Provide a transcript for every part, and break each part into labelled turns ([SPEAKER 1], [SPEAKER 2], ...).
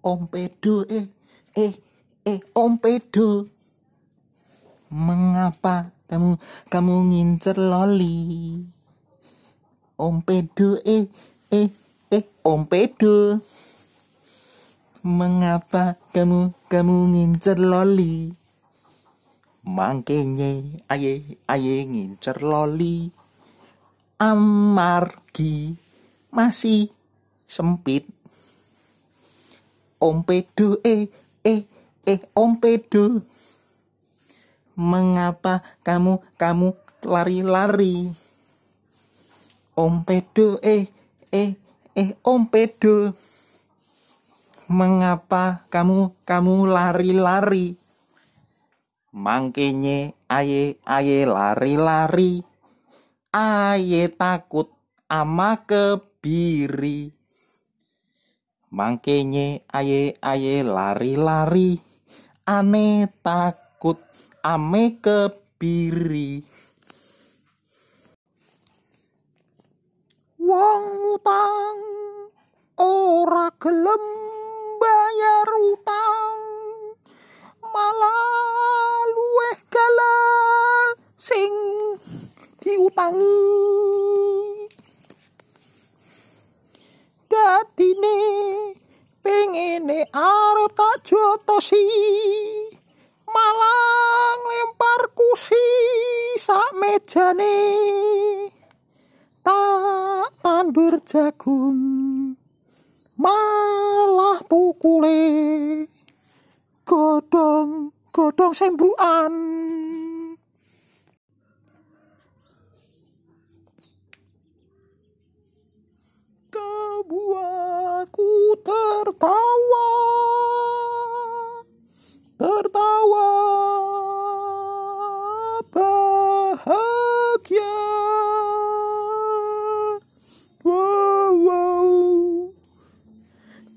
[SPEAKER 1] Om Pedo, eh, eh, eh, Om Pedo. Mengapa kamu kamu ngincer loli? Om Pedo, eh, eh, eh, Om Pedo. Mengapa kamu kamu ngincer loli? Mangkenye aye aye ngincer loli. Amargi masih sempit. Om Pedo, eh, eh, eh, Om Pedo. Mengapa kamu kamu lari-lari? Om Pedo, eh, eh, eh, Om Pedo. Mengapa kamu kamu lari-lari? Mangkenye aye aye lari-lari. Aye takut ama kebiri. Mangkenye aye aye lari-lari. Ane takut ame kebiri.
[SPEAKER 2] Wong utang ora gelem bayar utang malah luweh gala sing diutangi sak mejane. Tak tandur jagung malah tukule godong godong sembuhan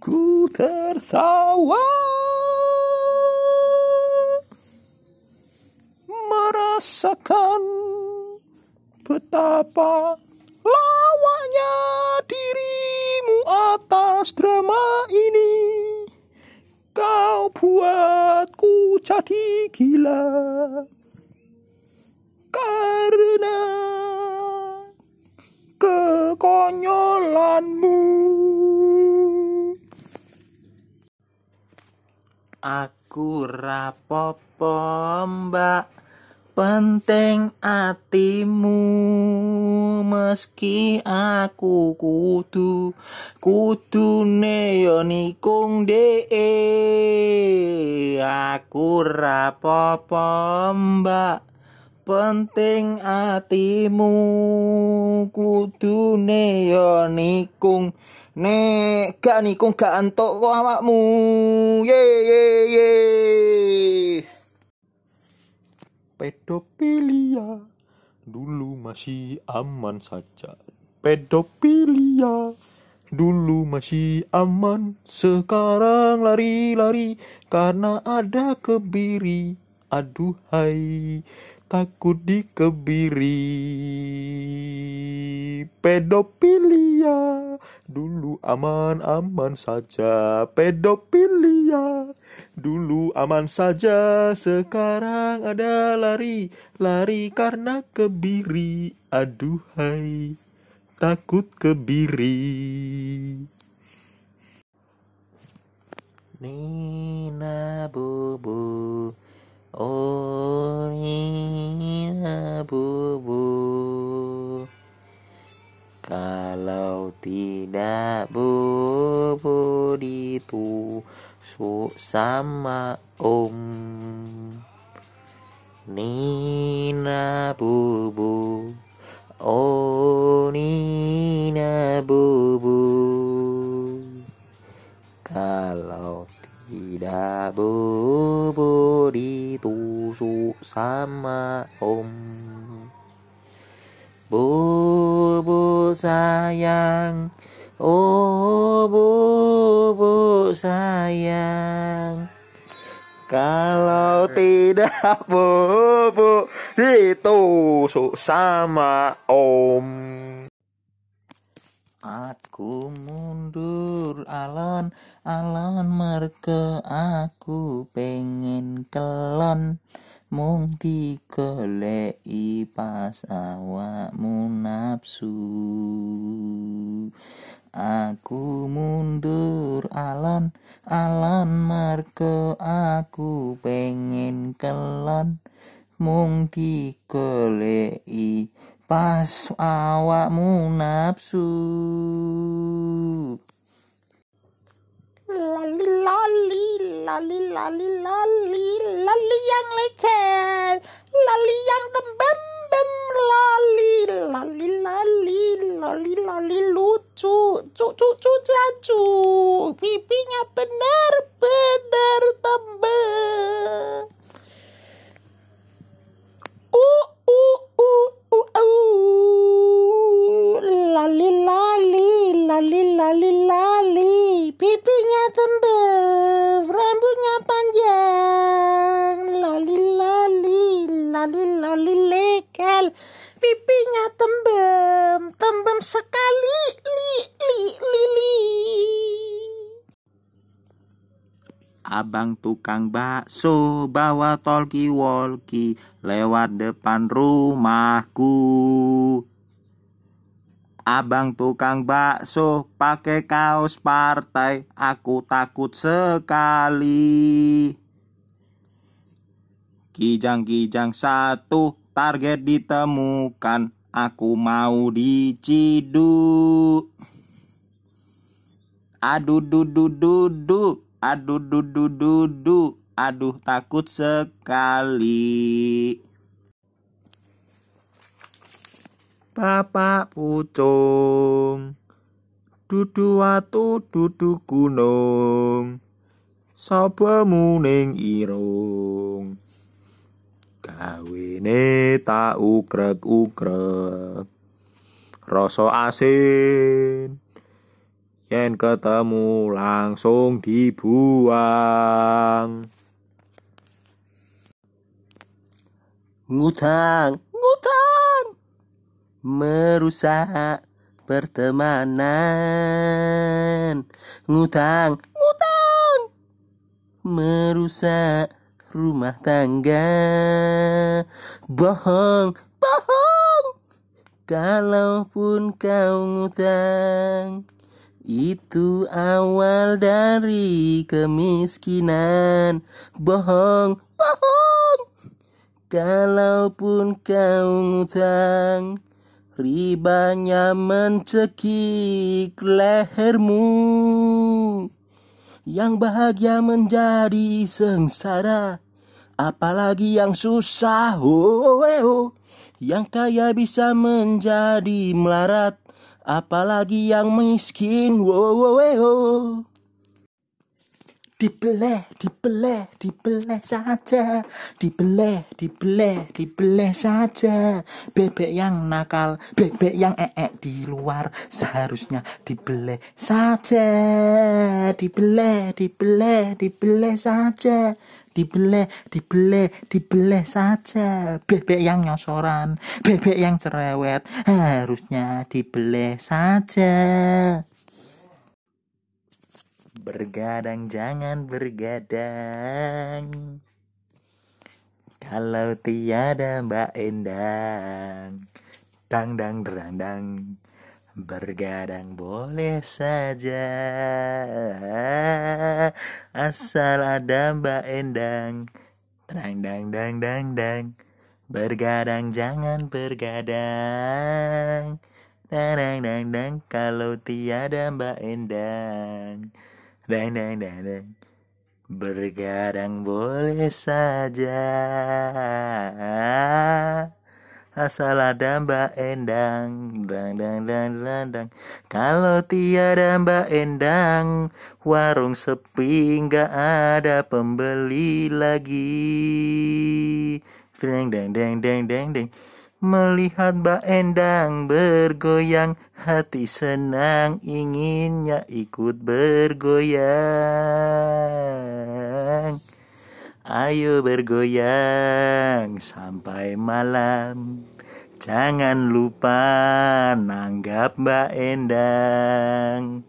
[SPEAKER 2] ku tertawa merasakan betapa lawaknya dirimu atas drama ini. Kau buatku jadi gila. Karena kekonyolanmu
[SPEAKER 1] Aku rapopo mbak. Penting atimu Meski aku kudu Kudu yo nikung dee Aku rapopo mbak Penting atimu Kudu yo nikung. Nek gak nikung gak antuk kok awakmu. Ye ye ye.
[SPEAKER 2] Pedofilia. Dulu masih aman saja. Pedofilia. Dulu masih aman, sekarang lari-lari karena ada kebiri. Aduhai, takut dikebiri. Pedofilia dulu aman-aman saja. Pedofilia dulu aman saja, sekarang ada lari, lari karena kebiri. Aduhai, takut kebiri.
[SPEAKER 1] Nina bubu Nina bubu Kalau tidak bubu ditusuk sama om. Nina bubu Oh Nina bubu kalau tidak bobo ditusuk sama om. Bobo sayang. Oh bobo sayang. Kalau tidak bobo ditusuk sama om Aku mundur alon alon merke aku pengen kelon. Mung digoleki pas awakmu nafsu Aku mundur alon alon merke aku pengen kelon. Mung digoleki pas awakmu nafsu.
[SPEAKER 3] Lali lali lali lali lali lali yang leker. Lali yang tembem bem lali lali lali lali lali lucu cu cu cu cu pipinya bener bener tembem pipinya tembem tembem sekali li li li li
[SPEAKER 1] Abang tukang bakso bawa tolki-wolki lewat depan rumahku. Abang tukang bakso pakai kaos partai, aku takut sekali. Kijang-kijang satu, target ditemukan, aku mau diciduk. Aduh dudu dudu, aduh dudu dudu, aduh takut sekali. Bapak pucung, dudu watu dudu gunung, sapa muning irung. Gawene tak ukrek-ukrek, rasa asin. Yen ketemu langsung dibuang. Ngutang, ngutang, merusak pertemanan. Ngutang, ngutang, merusak rumah tangga. Bohong, bohong, kalaupun kau ngutang. Itu awal dari kemiskinan Bohong, bohong Kalaupun kau ngutang Ribanya mencekik lehermu Yang bahagia menjadi sengsara Apalagi yang susah oh, oh, oh. Yang kaya bisa menjadi melarat apalagi yang miskin wow, wow, wow. Dibeleh dibeleh dibeleh saja dibeleh dibeleh dibeleh saja bebek yang nakal bebek yang ee di luar seharusnya dibeleh saja dibeleh dibeleh dibeleh saja dibeleh, dibeleh, dibeleh saja. Bebek yang nyosoran, bebek yang cerewet, harusnya dibeleh saja. Bergadang jangan bergadang. Kalau tiada Mbak Endang, dang dang derang dang. Bergadang boleh saja. Asal ada Mbak Endang. Dang dang dang dang dang. Bergadang jangan bergadang. Dang dang dang dang. Kalau tiada Mbak Endang Dang dang dang dang Bergadang boleh saja. Asal ada Mbak Endang. Dang dang dang dang dang kalau tiada Mbak Endang warung sepi nggak ada pembeli lagi. Deng deng deng deng deng deng Melihat Mbak Endang bergoyang. Hati senang inginnya ikut bergoyang. Ayo bergoyang sampai malam. Jangan lupa nanggap Mbak Endang